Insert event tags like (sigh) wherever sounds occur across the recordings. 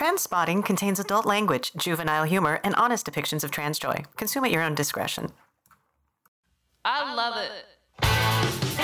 TransSpotting contains adult language, juvenile humor, and honest depictions of trans joy. Consume at your own discretion. I love it.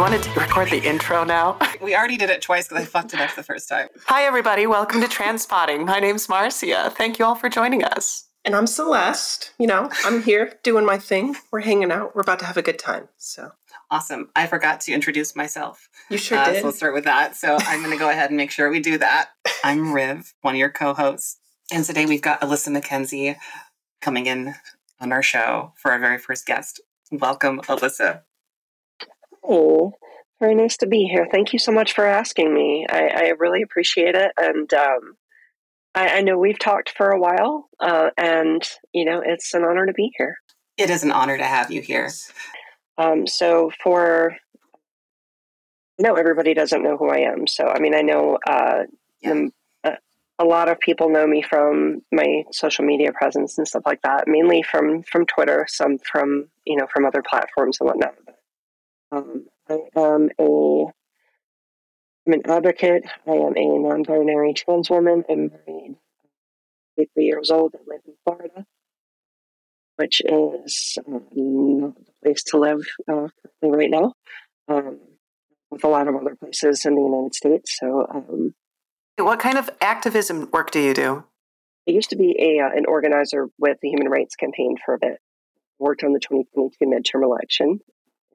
You want to record the intro now? (laughs) We already did it twice because I fucked it up the first time. Hi, everybody. Welcome to TransSpotting. My name's Marcia. Thank you all for joining us. And I'm Celeste. You know, I'm here doing my thing. We're hanging out. We're about to have a good time. So Awesome. I forgot to introduce myself. you sure Uh, did. So let's start with that. So I'm going to go ahead and make sure we do that. I'm Riv, one of your co-hosts, and today we've got Alyssa MacKenzie coming in on our show for our very first guest. Welcome, Alyssa. Oh, very nice to be here. Thank you so much for asking me. I, I really appreciate it. And um, I, I know we've talked for a while, uh, and you know it's an honor to be here. It is an honor to have you here. Um, so for no, everybody doesn't know who I am. So I mean, I know uh, Yeah. the- uh, a lot of people know me from my social media presence and stuff like that. Mainly from from Twitter, some from you know from other platforms and whatnot. Um, I am a I'm an advocate. I am a non-binary trans woman. I'm married. 53 years old. I live in Florida, which is um, not the place to live uh, currently right now, um, with a lot of other places in the United States. So um, What kind of activism work do you do? I used to be a uh, an organizer with the Human Rights Campaign for a bit. Worked on the 2022 midterm election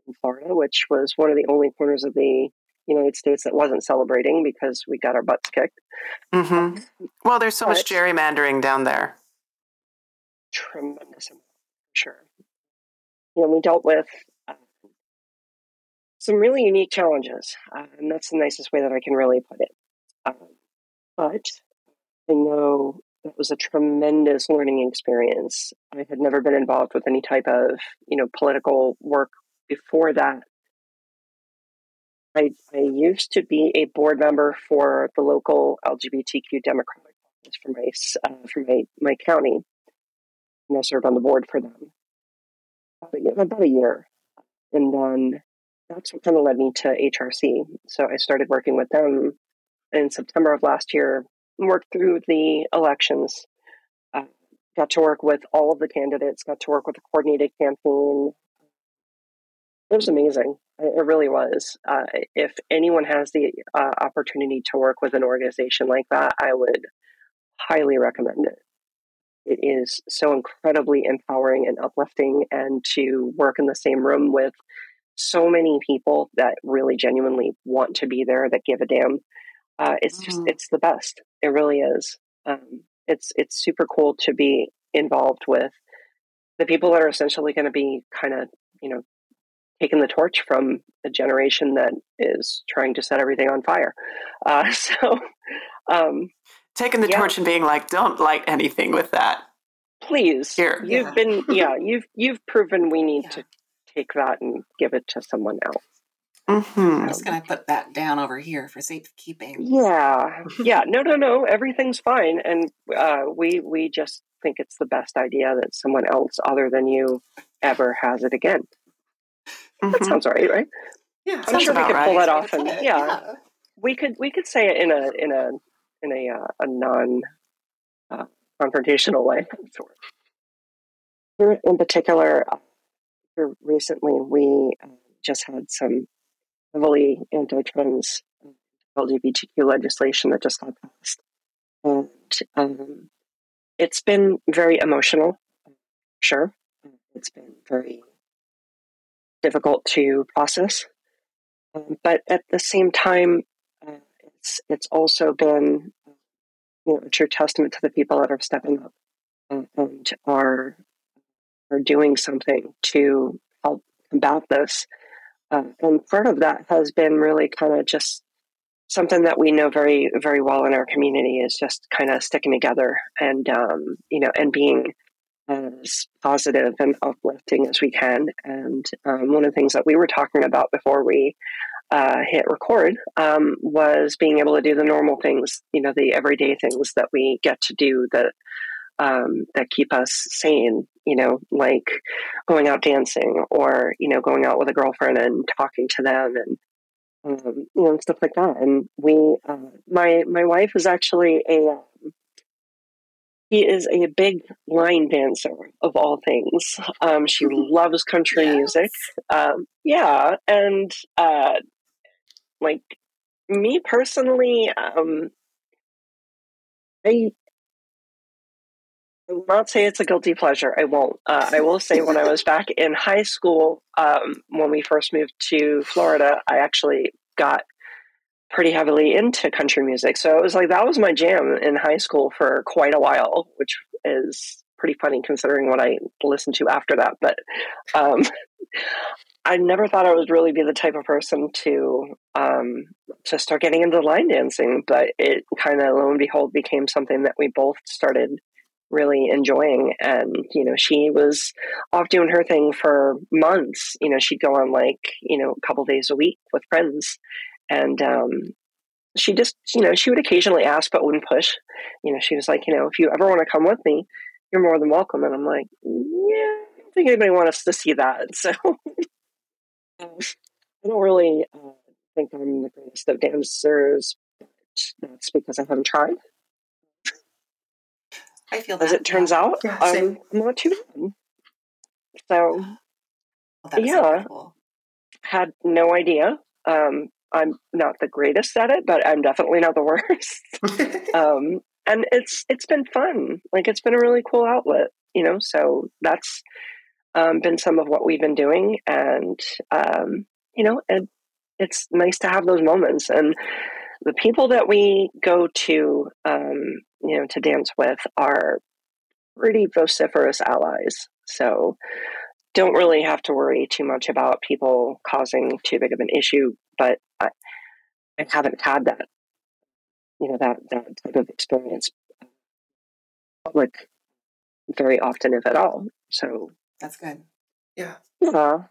in Florida, which was one of the only corners of the United States that wasn't celebrating because we got our butts kicked. hmm Well, there's so much gerrymandering down there. tremendous amount, for sure. You know, we dealt with uh, some really unique challenges, uh, and that's the nicest way that I can really put it. Um, but I know it was a tremendous learning experience. I had never been involved with any type of, you know, political work before that. I, I used to be a board member for the local LGBTQ Democratic Caucus for my uh, for my, my county and I served on the board for them about a, year. And then that's what kind of led me to HRC. So I started working with them in September of last year, worked through the elections, uh, got to work with all of the candidates, got to work with a coordinated campaign. It was amazing. It really was. Uh, if anyone has the uh, opportunity to work with an organization like that, I would highly recommend it it is so incredibly empowering and uplifting and to work in the same room with so many people that really genuinely want to be there that give a damn uh, it's just Mhm. it's the best it really is um, it's it's super cool to be involved with the people that are essentially going to be kind of you know taking the torch from a generation that is trying to set everything on fire uh, (laughs) so um, Taking the Yeah. torch and being like, don't light anything with that. please Here. you've Yeah. been (laughs) yeah you've you've proven we need Yeah. to take that and give it to someone else I'm hmm just going to put that down over here for safekeeping. yeah (laughs) yeah no no no everything's fine and uh, we we just think it's the best idea that someone else other than you ever has it again that Mhm. sounds right right yeah, i'm sure we about could pull right. that off and yeah we could we could say it in a in a in a uh, a non uh, confrontational way. Sort of. Here in particular, uh, here recently we uh, just had some heavily anti-trans uh, LGBTQ legislation that just got passed, and um, it's been very emotional. Sure, it's been very difficult to process, um, but at the same time, uh, it's it's also been you know a true testament to the people that are stepping up and are are doing something to help combat this. Uh, and part of that has been really kind of just something that we know very very well in our community is just kind of sticking together and um, you know and being as positive and uplifting as we can. And um, one of the things that we were talking about before we uh, hit record um, was being able to do the normal things, you know, the everyday things that we get to do that um, that keep us sane, you know, like going out dancing or you know going out with a girlfriend and talking to them and um, you know stuff like that. And we, uh, my my wife is actually a um, he is a big line dancer of all things. Um, she (laughs) loves country Yes. music. Um, yeah, and uh, like me personally, um, I I will not say it's a guilty pleasure. I won't. Uh, I will say when I was back in high school, um, when we first moved to Florida, I actually got pretty heavily into country music. So it was like that was my jam in high school for quite a while, which is pretty funny considering what I listened to after that. But um, (laughs) I never thought I would really be the type of person to um, to start getting into line dancing, but it kind of lo and behold became something that we both started really enjoying and you know she was off doing her thing for months you know she'd go on like you know a couple days a week with friends and um she just you know she would occasionally ask but wouldn't push you know she was like you know if you ever want to come with me you're more than welcome and i'm like yeah i don't think anybody wants to see that (laughs) so (laughs) i don't really uh, think i'm the greatest of dancers but that's because i haven't tried I feel that. as it turns out Yeah, I'm. I'm not too bad so Well, Yeah. incredible. had no idea. Um, I'm not the greatest at it, but I'm definitely not the (laughs) worst. (laughs) um, and it's it's been fun. Like it's been a really cool outlet, you know. So that's um, been some of what we've been doing, and um, you know, and it's nice to have those moments. And the people that we go to, um, you know, to dance with are pretty vociferous allies. So don't really have to worry too much about people causing too big of an issue. But I, I haven't had that, you know, that that type of experience public very often, if at all. So That's good. yeah.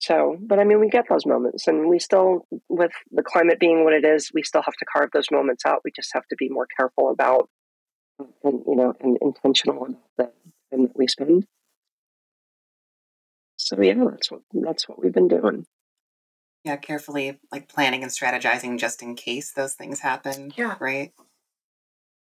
So, but I mean, we get those moments, and we still, with the climate being what it is, we still have to carve those moments out. We just have to be more careful about, and you know, and intentional about the time that we spend. So yeah, that's what that's what we've been doing. Yeah, carefully like planning and strategizing just in case those things happen. Yeah. Right.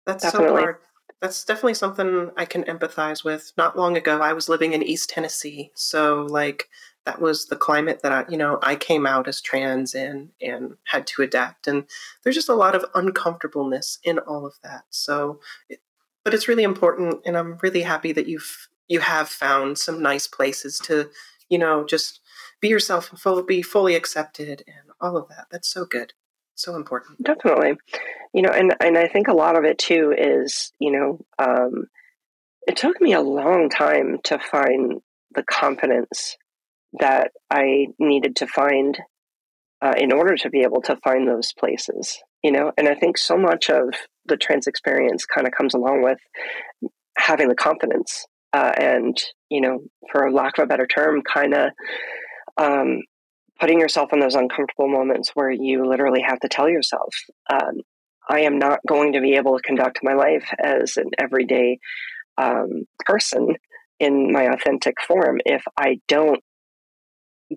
That's Definitely. so hard. That's definitely something I can empathize with. Not long ago, I was living in East Tennessee, so like that was the climate that I, you know, I came out as trans in and had to adapt, and there's just a lot of uncomfortableness in all of that. So, it, but it's really important, and I'm really happy that you've you have found some nice places to, you know, just be yourself and full, be fully accepted and all of that. That's so good, so important. Definitely. You know, and, and I think a lot of it too is, you know, um, it took me a long time to find the confidence that I needed to find uh, in order to be able to find those places, you know, and I think so much of the trans experience kind of comes along with having the confidence uh, and, you know, for lack of a better term, kind of um, putting yourself in those uncomfortable moments where you literally have to tell yourself, um, I am not going to be able to conduct my life as an everyday um, person in my authentic form if I don't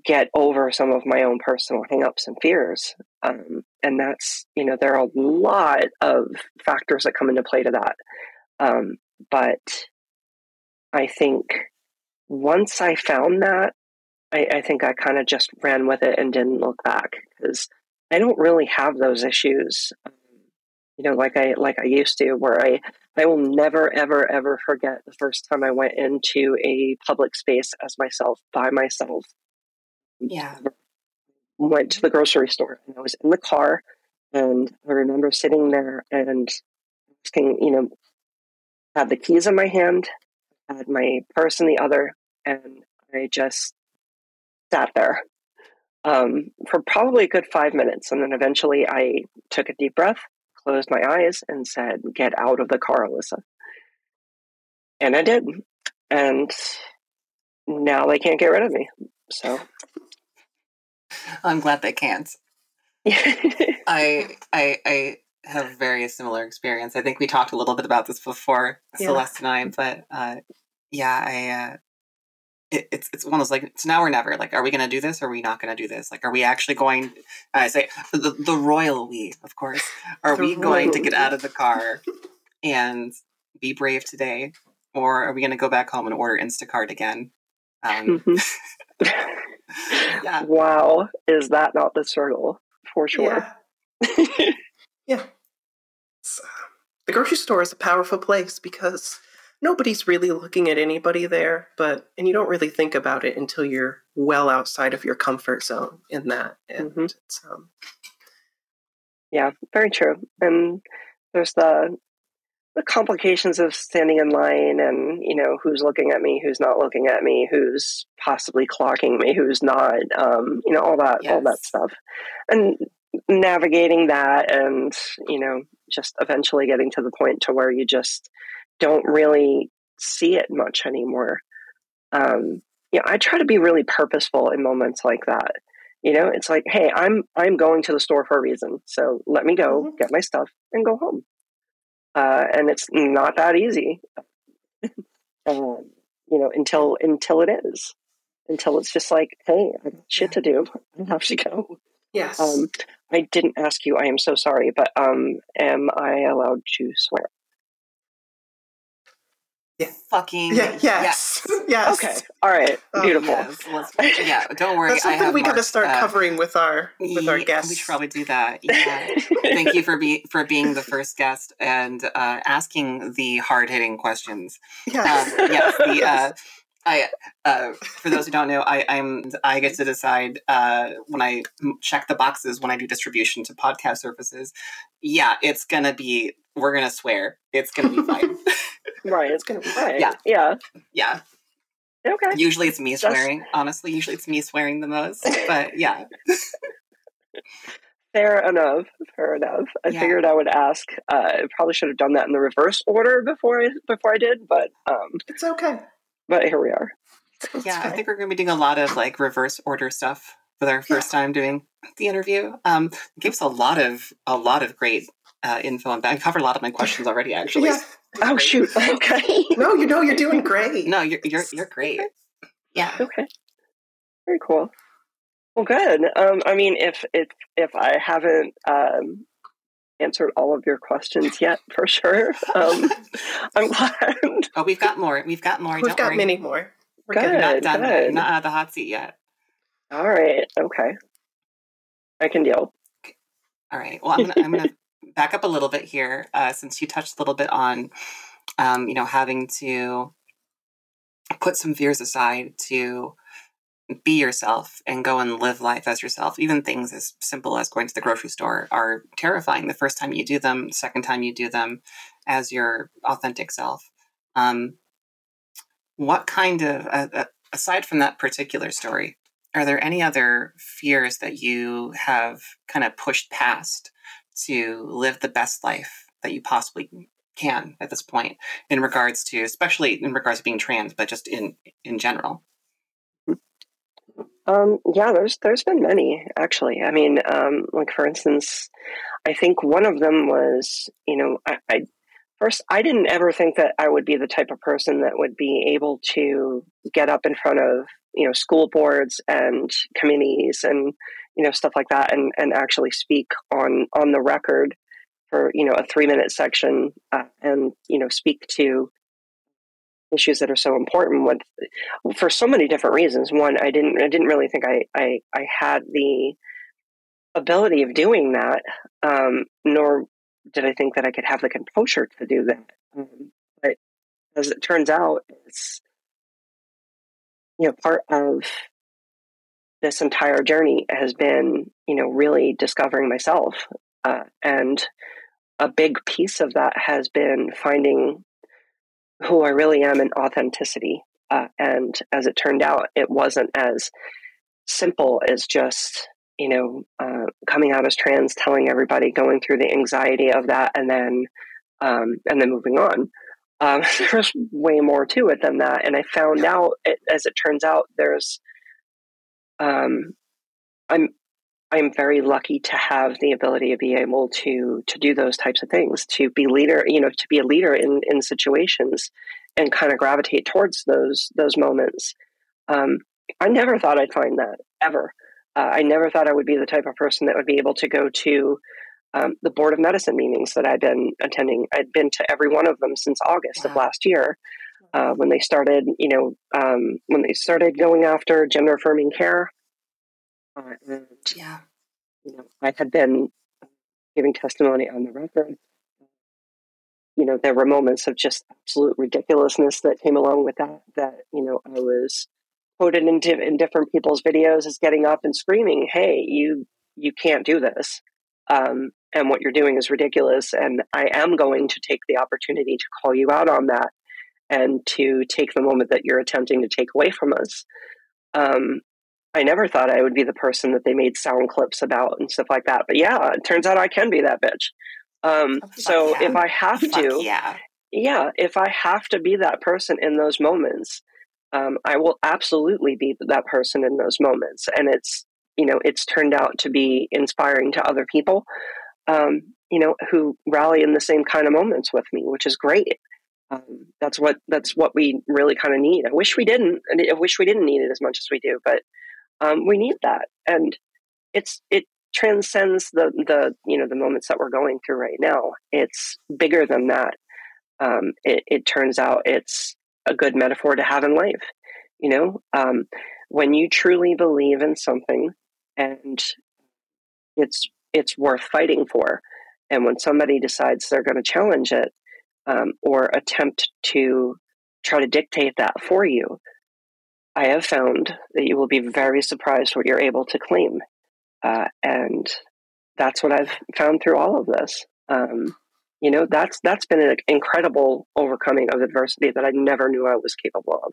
get over some of my own personal hangups and fears. Um, and that's, you know, there are a lot of factors that come into play to that. Um, but I think once I found that, I, I think I kind of just ran with it and didn't look back because I don't really have those issues, um, you know, like I like I used to. Where I I will never ever ever forget the first time I went into a public space as myself by myself. Yeah. Went to the grocery store and I was in the car, and I remember sitting there and asking, you know, had the keys in my hand, had my purse in the other, and I just sat there um, for probably a good five minutes. And then eventually I took a deep breath, closed my eyes, and said, Get out of the car, Alyssa. And I did. and now they can't get rid of me. So I'm glad they can't. (laughs) I I I have a very similar experience. I think we talked a little bit about this before, Yeah. Celeste and I, but uh, yeah, I uh, it, it's it's one of those like it's now or never. Like, are we going to do this or are we not going to do this? Like, are we actually going? I say the the royal we, of course. Are we going to get out of the car (laughs) and be brave today, or are we going to go back home and order Instacart again? Um, (laughs) Mhm. (laughs) yeah, wow, is that not the struggle for sure? Yeah. yeah. So, the grocery store is a powerful place because nobody's really looking at anybody there, but and you don't really think about it until you're well outside of your comfort zone in that. And Mhm. it's um Yeah, very true. And there's the the complications of standing in line and you know who's looking at me, who's not looking at me, who's possibly clocking me, who's not. Um, you know all that all that stuff, and navigating that, and you know just eventually getting to the point to where you just don't really see it much anymore. Um, you know, I try to be really purposeful in moments like that. You know, it's like, hey, I'm I'm going to the store for a reason, so let me go Mhm. get my stuff and go home. Uh, and it's not that easy, (laughs) um, you know, until until it is, until it's just like, hey, I got shit to do. (laughs) I have to go. yes. Um, I didn't ask you. I am so sorry, but um, am I allowed to swear? Fucking yeah, yes. Yes. (laughs) Okay, all right, Um, beautiful. Yes, yeah, don't worry. That's something we gotta start uh, covering with our with our guests. We should probably do that. (laughs) Yeah. Thank you for being for being the first guest and uh, asking the hard hitting questions. Yes. Um, yes, the (laughs) uh, I uh, for those who don't know, I, I'm I get to decide uh, when I check the boxes when I do distribution to podcast services. Yeah, it's gonna be. We're gonna swear. It's gonna be fine. Right, it's gonna be right, Yeah. yeah, yeah. okay. Usually it's me Just- swearing. Honestly, usually it's me swearing the most. But yeah, (laughs) Fair enough. Fair enough. I Yeah. figured I would ask. Uh, I probably should have done that in the reverse order before I before I did, but um, It's okay. but here we are. It's yeah, I think we're going to be doing a lot of like reverse order stuff with our first time doing the interview. Um, it gives a lot of a lot of great uh, info and I covered a lot of my questions already. Actually, Yeah. Oh shoot. (laughs) Okay. No, you know you're doing great. no, you're you're you're great. Yeah, Okay. Very cool. Well, good. Um, I mean, if if if I haven't um, answered all of your questions yet, for sure, um, (laughs) I'm glad. oh, we've got more. We've got more. We've don't got worry. many more. We're Good. getting You're not done. good. Not out of the hot seat yet. all right. Okay. I can deal. All right. Well, I'm gonna I'm gonna (laughs) back up a little bit here, uh, since you touched a little bit on, um, you know, having to put some fears aside to be yourself and go and live life as yourself. Even things as simple as going to the grocery store are terrifying the first time you do them. Second time you do them as your authentic self. Um, what kind of uh, aside from that particular story are there any other fears that you have kind of pushed past to live the best life that you possibly can at this point in regards to especially in regards to being trans but just in in general Um, yeah, there's there's been many actually. I mean, um, like for instance, I think one of them was, you know, I, I first I didn't ever think that I would be the type of person that would be able to get up in front of you know school boards and committees and you know stuff like that and and actually speak on on the record for you know a three minute section uh, and you know speak to issues that are so important with for so many different reasons. One, I didn't I didn't really think I I, I had the ability of doing that, um, nor did I think that I could have the composure to do that. Um, but as it turns out, it's you know part of this entire journey has been you know really discovering myself, uh, and a big piece of that has been finding who I really am in authenticity. Uh, and as it turned out, it wasn't as simple as just, you know, uh, coming out as trans, telling everybody, going through the anxiety of that, and then, um, and then moving on. Um, (laughs) there's way more to it than that. And I found out, it, as it turns out, there's, um, I'm, I'm very lucky to have the ability to be able to to do those types of things, to be leader, you know, to be a leader in in situations, and kind of gravitate towards those those moments. Um, I never thought I'd find that ever. Uh, I never thought I would be the type of person that would be able to go to um, the board of medicine meetings that I'd been attending. I'd been to every one of them since August wow. of last year. Uh, when they started, you know, um, when they started going after gender affirming care, uh, and yeah, you know, I had been giving testimony on the record. You know, there were moments of just absolute ridiculousness that came along with that. That you know, I was quoted in, di- in different people's videos as getting up and screaming, "Hey, you you can't do this!" Um, and what you're doing is ridiculous. And I am going to take the opportunity to call you out on that and to take the moment that you're attempting to take away from us. Um, I never thought I would be the person that they made sound clips about and stuff like that. But yeah, it turns out I can be that bitch. Um, oh, so yeah. if I have to, yeah. yeah, if I have to be that person in those moments, um, I will absolutely be that person in those moments. And it's, you know, it's turned out to be inspiring to other people, um, you know, who rally in the same kind of moments with me, which is great. Um, that's what that's what we really kind of need. I wish we didn't. I wish we didn't need it as much as we do, but um, we need that, and it's it transcends the the you know the moments that we're going through right now. It's bigger than that. Um, it, it, turns out it's a good metaphor to have in life. You know, um, when you truly believe in something and it's it's worth fighting for, and when somebody decides they're going to challenge it um, or attempt to try to dictate that for you, I have found that you will be very surprised what you're able to claim. Uh, and that's what I've found through all of this. Um, you know, that's that's been an incredible overcoming of adversity that I never knew I was capable of.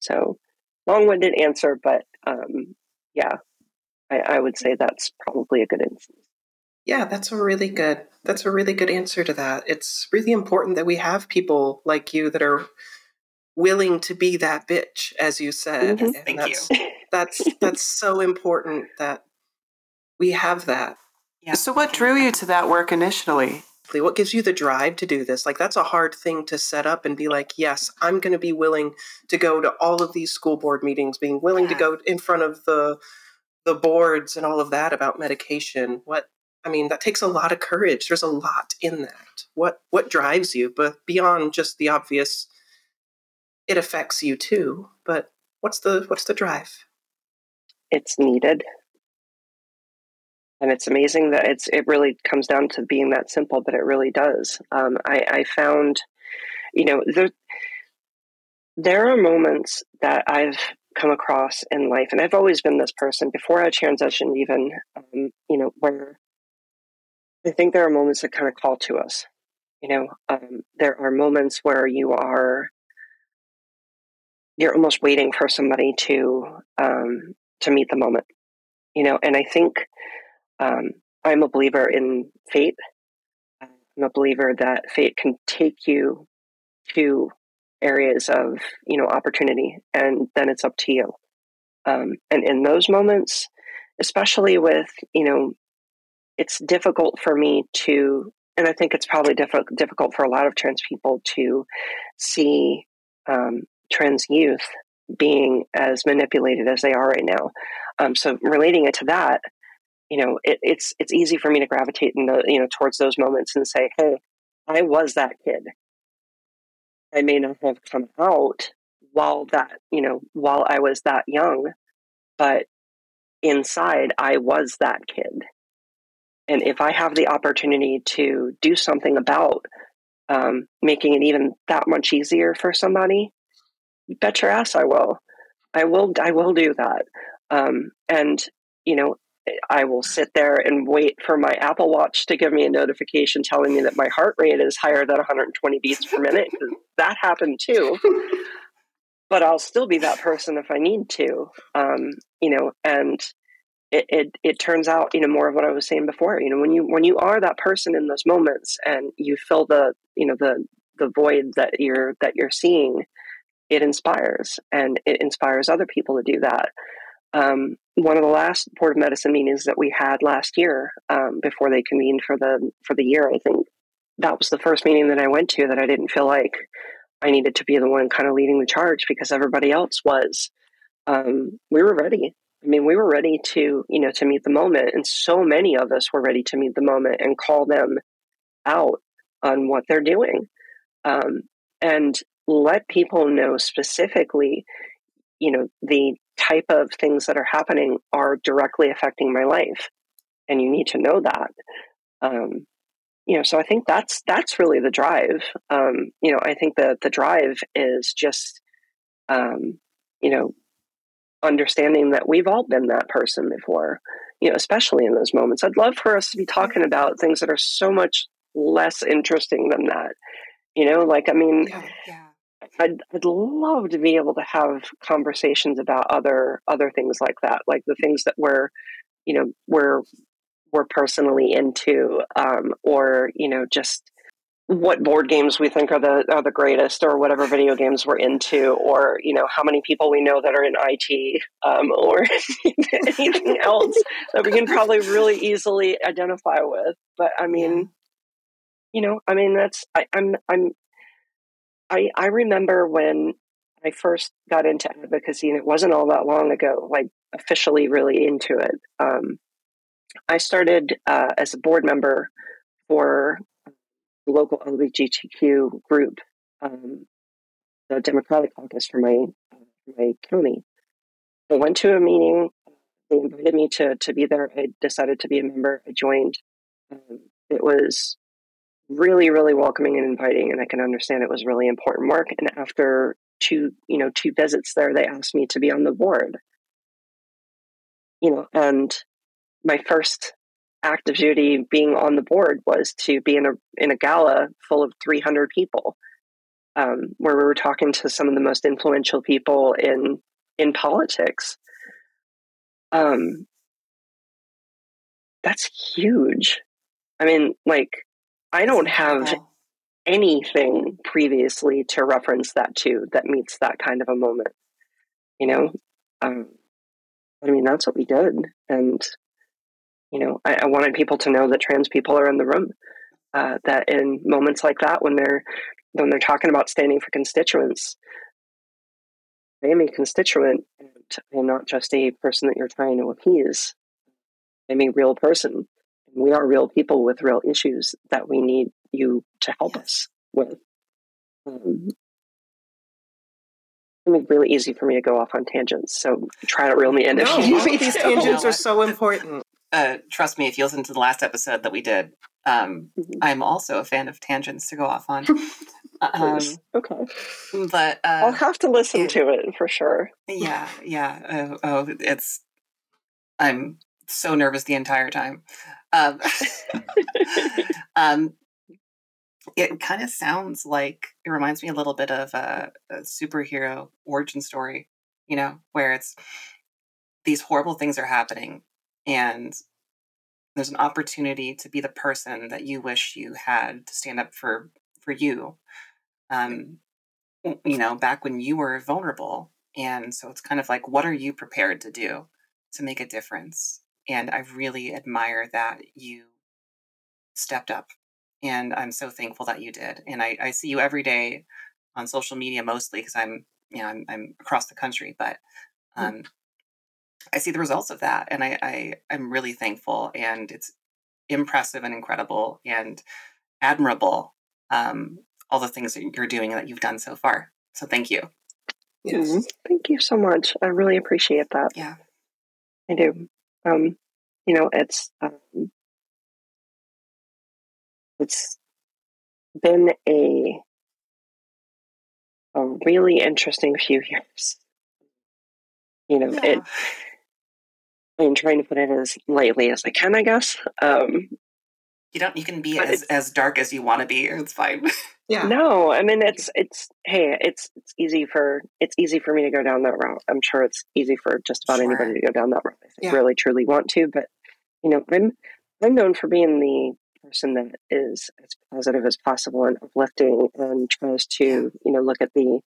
So, long-winded answer, but um, yeah, I, I would say that's probably a good instance. Yeah, that's a really good that's a really good answer to that. It's really important that we have people like you that are willing to be that bitch, as you said. Mm-hmm. Thank that's, you. (laughs) That's that's so important that we have that. Yeah. So, what drew you to that work initially? What gives you the drive to do this? Like, that's a hard thing to set up and be like, yes, I'm going to be willing to go to all of these school board meetings, being willing yeah. to go in front of the the boards and all of that about medication. What I mean, that takes a lot of courage. There's a lot in that. What what drives you, but beyond just the obvious it affects you too. But what's the what's the drive? It's needed. And it's amazing that it's it really comes down to being that simple, but it really does. Um, I, I found, you know, there there are moments that I've come across in life, and I've always been this person before I transitioned, even, um, you know, where I think there are moments that kind of call to us. You know, um, there are moments where you are you're almost waiting for somebody to um, to meet the moment, you know. And I think um, I'm a believer in fate. I'm a believer that fate can take you to areas of you know opportunity, and then it's up to you. Um, and in those moments, especially with you know, it's difficult for me to, and I think it's probably diff- difficult for a lot of trans people to see um, trans youth being as manipulated as they are right now. Um, so relating it to that, you know, it, it's it's easy for me to gravitate in the, you know towards those moments and say, "Hey, I was that kid. I may not have come out while that you know while I was that young, but inside I was that kid." And if I have the opportunity to do something about um, making it even that much easier for somebody, you bet your ass I will. I will. I will do that. Um, and you know, I will sit there and wait for my Apple Watch to give me a notification telling me that my heart rate is higher than 120 beats per minute. that happened too. (laughs) but I'll still be that person if I need to. Um, you know, and it, it it turns out, you know, more of what I was saying before. You know, when you when you are that person in those moments and you fill the you know the the void that you're that you're seeing, it inspires and it inspires other people to do that. Um, one of the last board of medicine meetings that we had last year, um, before they convened for the for the year, I think that was the first meeting that I went to that I didn't feel like I needed to be the one kind of leading the charge because everybody else was. Um, we were ready. I mean, we were ready to, you know, to meet the moment, and so many of us were ready to meet the moment and call them out on what they're doing, um, and let people know specifically, you know, the type of things that are happening are directly affecting my life, and you need to know that. Um, you know, so I think that's that's really the drive. Um, you know, I think that the drive is just, um, you know, understanding that we've all been that person before. You know, especially in those moments. I'd love for us to be talking about things that are so much less interesting than that. You know, like I mean, Yeah, yeah. I'd I'd love to be able to have conversations about other other things like that, like the things that we're, you know, we're we're personally into, um, or you know, just what board games we think are the are the greatest, or whatever video games we're into, or you know, how many people we know that are in IT, um, or (laughs) anything else that we can probably really easily identify with. But I mean, you know, I mean, that's I, I'm I'm I I remember when I first got into advocacy, and it wasn't all that long ago, like officially really into it. Um, I started uh, as a board member for local LGBTQ group, um, the Democratic Caucus for my for my county. I went to a meeting. They invited me to to be there. I decided to be a member. I joined. Um, it was really really welcoming and inviting and i can understand it was really important work and after two you know two visits there they asked me to be on the board you know and my first active duty being on the board was to be in a in a gala full of 300 people um, where we were talking to some of the most influential people in in politics. Um, that's huge. I mean like i don't have anything previously to reference that to that meets that kind of a moment you know? Um, i mean that's what we did and you know I, I wanted people to know that trans people are in the room uh, that in moments like that when they're when they're talking about standing for constituents i am a constituent and i'm not just a person that you're trying to appease i'm a real person we are real people with real issues that we need you to help us with. Um, it's really easy for me to go off on tangents, so try to reel me in if No, you need all of these tangents are so (laughs) important. Uh, trust me, if you listen to the last episode that we did, um, Mhm. I'm also a fan of tangents to go off on. (laughs) um, okay, but I'll uh, have to listen it- to it for sure. yeah, yeah. Oh, oh, it's. I'm so nervous the entire time. Um, (laughs) um, it kind of sounds like it reminds me a little bit of a, a superhero origin story, you know, where it's these horrible things are happening and there's an opportunity to be the person that you wish you had to stand up for for you um you know back when you were vulnerable. And so it's kind of like what are you prepared to do to make a difference? And i really admire that you stepped up and i'm so thankful that you did. And i, I see you every day on social media mostly because i'm you know I'm, I'm across the country but um i see the results of that and I, I i'm really thankful and it's impressive and incredible and admirable um all the things that you're doing and that you've done so far so thank you Yes. Mhm. Thank you so much. I really appreciate that. yeah I do. Um, you know, it's um, it's been a a really interesting few (laughs) years. You know, it. I'm trying to put it as lightly as I can, I guess. Um, you don't you can be But as, as dark as you want to be it's fine (laughs) Yeah. no, I mean it's it's hey, it's it's easy for it's easy for me to go down that route. I'm sure it's easy for just about Sure. anybody to go down that route if they really truly want to. But you know, I'm I'm known for being the person that is as positive as possible and uplifting and tries to you know look at the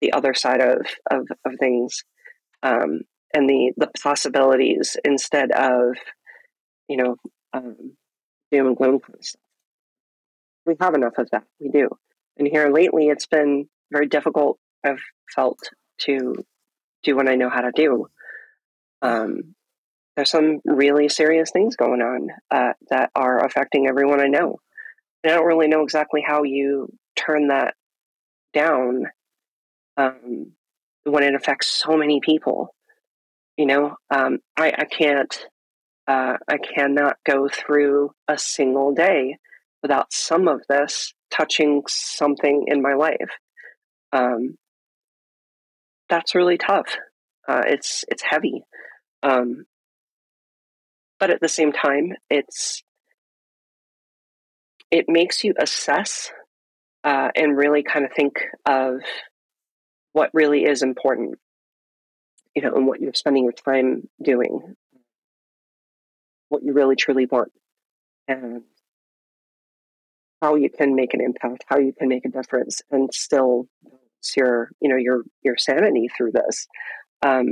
the other side of of, of things um, and the the possibilities instead of you know um, doom and gloom stuff. We have enough of that. We do. And here lately, it's been very difficult. I've felt to do what I know how to do. Um, there's some really serious things going on uh, that are affecting everyone I know. And I don't really know exactly how you turn that down um, when it affects so many people. You know, um, I, I can't, uh, I cannot go through a single day without some of this touching something in my life. Um, that's really tough. Uh, it's it's heavy, um, but at the same time, it's it makes you assess uh, and really kind of think of what really is important, you know, and what you're spending your time doing, what you really truly want, and how you can make an impact, how you can make a difference, and still your you know your your sanity through this. Um,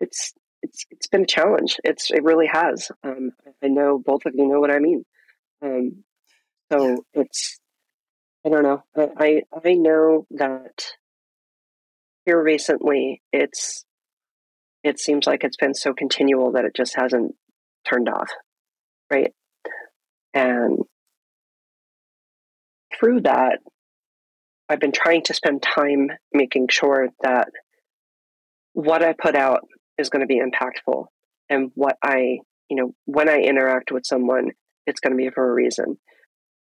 it's it's it's been a challenge. It's it really has. Um, I know both of you know what I mean. Um, so it's I don't know. I I know that here recently it's it seems like it's been so continual that it just hasn't turned off, right? And through that, I've been trying to spend time making sure that what I put out is going to be impactful and what I, you know, when I interact with someone, it's going to be for a reason.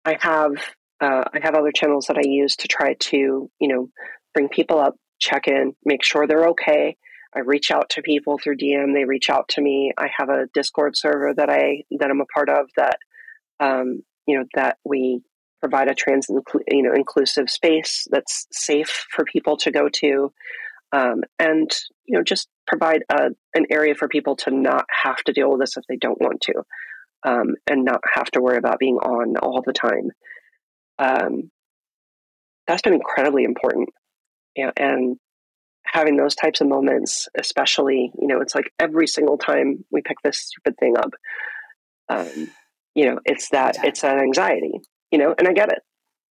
I have uh, I have other channels that I use to try to, you know, bring people up, check in, make sure they're okay. I reach out to people through DM. They reach out to me. I have a Discord server that I that I'm a part of that, um, you know, that we provide a trans you know inclusive space that's safe for people to go to um, and you know just provide a, an area for people to not have to deal with this if they don't want to um, and not have to worry about being on all the time um, that's been incredibly important yeah, and having those types of moments especially you know it's like every single time we pick this stupid thing up um, you know it's that it's an anxiety you know, and I get it.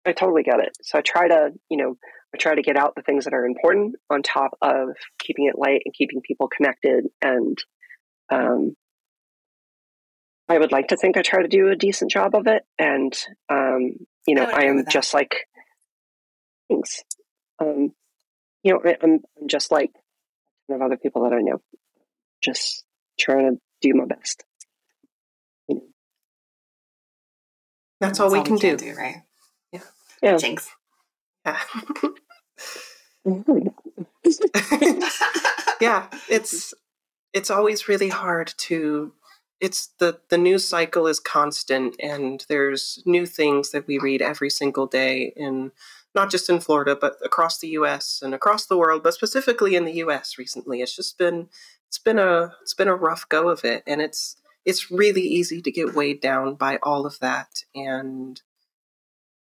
I totally get it. So I try to, you know, I try to get out the things that are important on top of keeping it light and keeping people connected. And um, I would like to think I try to do a decent job of it. And, um, you know, I, I am just like, thanks. Um, you know, I, I'm, I'm just like of other people that I know, just trying to do my best. You That's, That's all, we, can, we can, do. do. right? Yeah. Yeah. Jinx. Yeah. (laughs) yeah, it's it's always really hard to it's the the news cycle is constant and there's new things that we read every single day in not just in Florida but across the US and across the world but specifically in the US recently it's just been it's been a it's been a rough go of it and it's it's really easy to get weighed down by all of that. And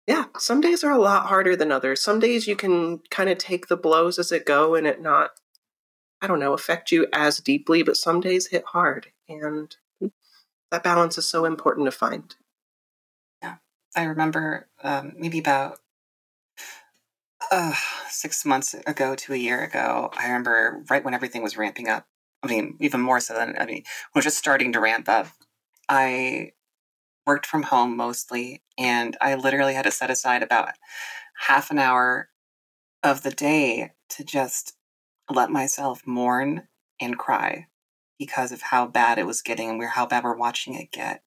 yeah, some days are a lot harder than others. Some days you can kind of take the blows as it go and it not, I don't know, affect you as deeply, but some days hit hard. And that balance is so important to find. Yeah. I remember um, maybe about uh, six months ago to a year ago, I remember right when everything was ramping up, I mean, even more so than, I mean, we're just starting to ramp up. I worked from home mostly, and I literally had to set aside about half an hour of the day to just let myself mourn and cry because of how bad it was getting and how bad we're watching it get.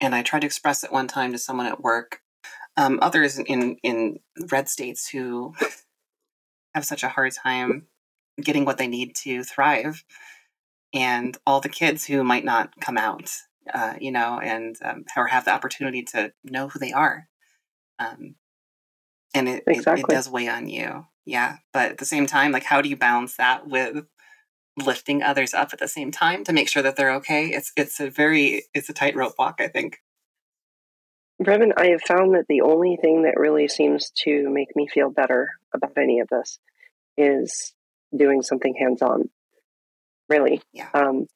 And I tried to express it one time to someone at work. Um, others in in red states who (laughs) have such a hard time getting what they need to thrive. And all the kids who might not come out uh, you know and um, or have the opportunity to know who they are um, and it, exactly. it, it does weigh on you. Yeah. But at the same time like how do you balance that with lifting others up at the same time to make sure that they're okay? It's it's a very it's a tightrope walk i think Brevin, I have found that the only thing that really seems to make me feel better about any of this is doing something hands on. Really. Yeah. Um,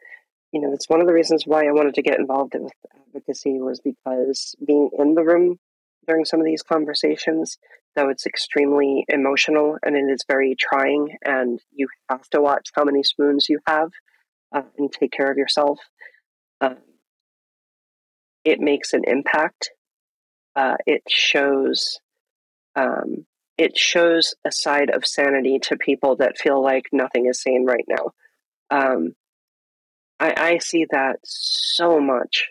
you know, it's one of the reasons why I wanted to get involved with advocacy was because being in the room during some of these conversations, though it's extremely emotional and it is very trying, and you have to watch how many spoons you have uh, and take care of yourself. Um, it makes an impact. Uh, it shows um, it shows a side of sanity to people that feel like nothing is sane right now. Um, I, I see that so much.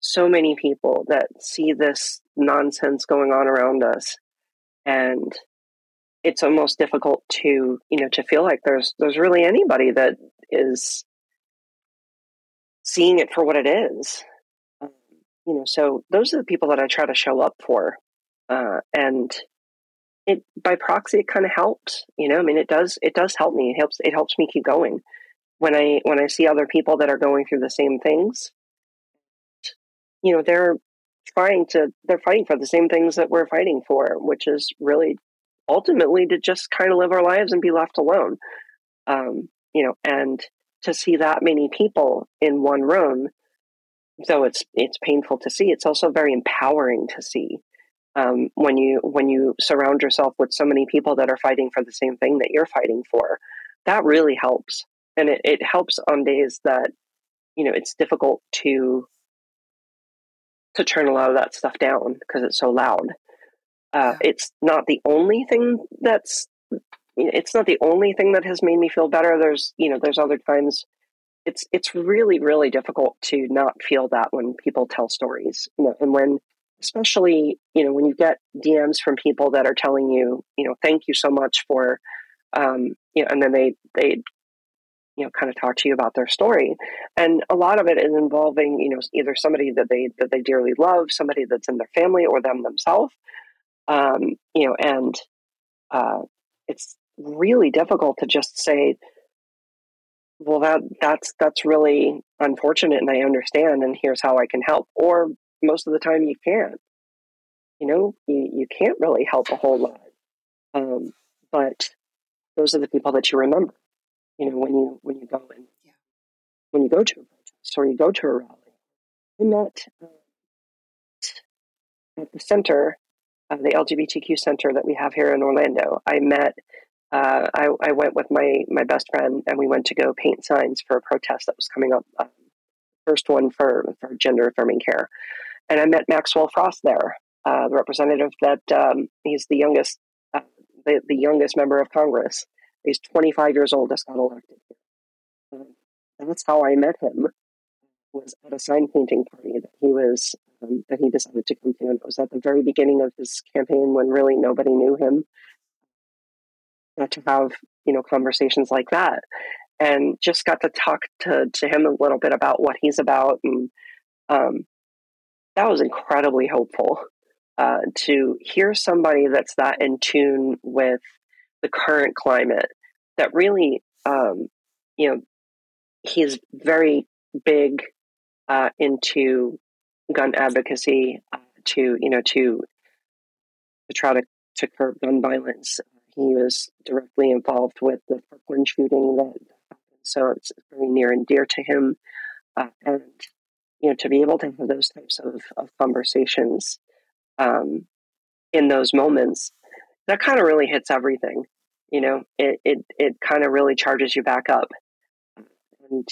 So many people that see this nonsense going on around us, and it's almost difficult to you know to feel like there's there's really anybody that is seeing it for what it is. You know, so those are the people that I try to show up for, uh, and it by proxy it kind of helps. You know, I mean, it does it does help me. It helps it helps me keep going when I when I see other people that are going through the same things. You know, they're trying to they're fighting for the same things that we're fighting for, which is really ultimately to just kind of live our lives and be left alone. Um, you know, and to see that many people in one room, though it's it's painful to see, it's also very empowering to see. Um, when you when you surround yourself with so many people that are fighting for the same thing that you're fighting for, that really helps, and it, it helps on days that you know it's difficult to to turn a lot of that stuff down because it's so loud. Uh, it's not the only thing that's it's not the only thing that has made me feel better. There's you know there's other times it's it's really really difficult to not feel that when people tell stories you know and when especially you know when you get DMs from people that are telling you you know thank you so much for um, you know and then they they you know kind of talk to you about their story. And a lot of it is involving you know either somebody that they that they dearly love somebody that's in their family or them themselves um, you know and uh, it's really difficult to just say well that that's that's really unfortunate and i understand and here's how i can help. Or most of the time you can't. You know you, you can't really help a whole lot. Um, but those are the people that you remember you know when you when you go and Yeah. when you go to a protest or you go to a rally. I met uh, at the center uh, the lgbtq center that we have here in orlando. I met uh, I, I went with my my best friend and we went to go paint signs for a protest that was coming up um, first one for, for gender affirming care. And i met maxwell frost there uh, the representative that um, he's the youngest uh, the, the youngest member of congress. He's 25 years old just got elected um, that's how i met him was at a sign painting party that he was um, that he decided to come to. And it was at the very beginning of his campaign when really nobody knew him to have you know conversations like that. And just got to talk to, to him a little bit about what he's about and um, that was incredibly hopeful uh, to hear somebody that's that in tune with the current climate that really um, you know he's very big uh, into gun advocacy uh, to you know to to try to, to curb gun violence he was directly involved with the Parkland shooting that happened, so it's very near and dear to him. Uh, and you know, to be able to have those types of, of conversations um, in those moments, that kind of really hits everything. You know, it it, it kind of really charges you back up, and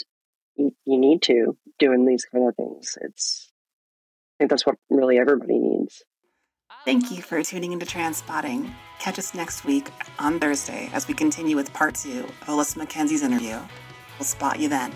you, you need to doing these kind of things. It's I think that's what really everybody needs. Thank you for tuning into TransSpotting. Catch us next week on Thursday as we continue with part two of Alyssa MacKenzie's interview. We'll spot you then.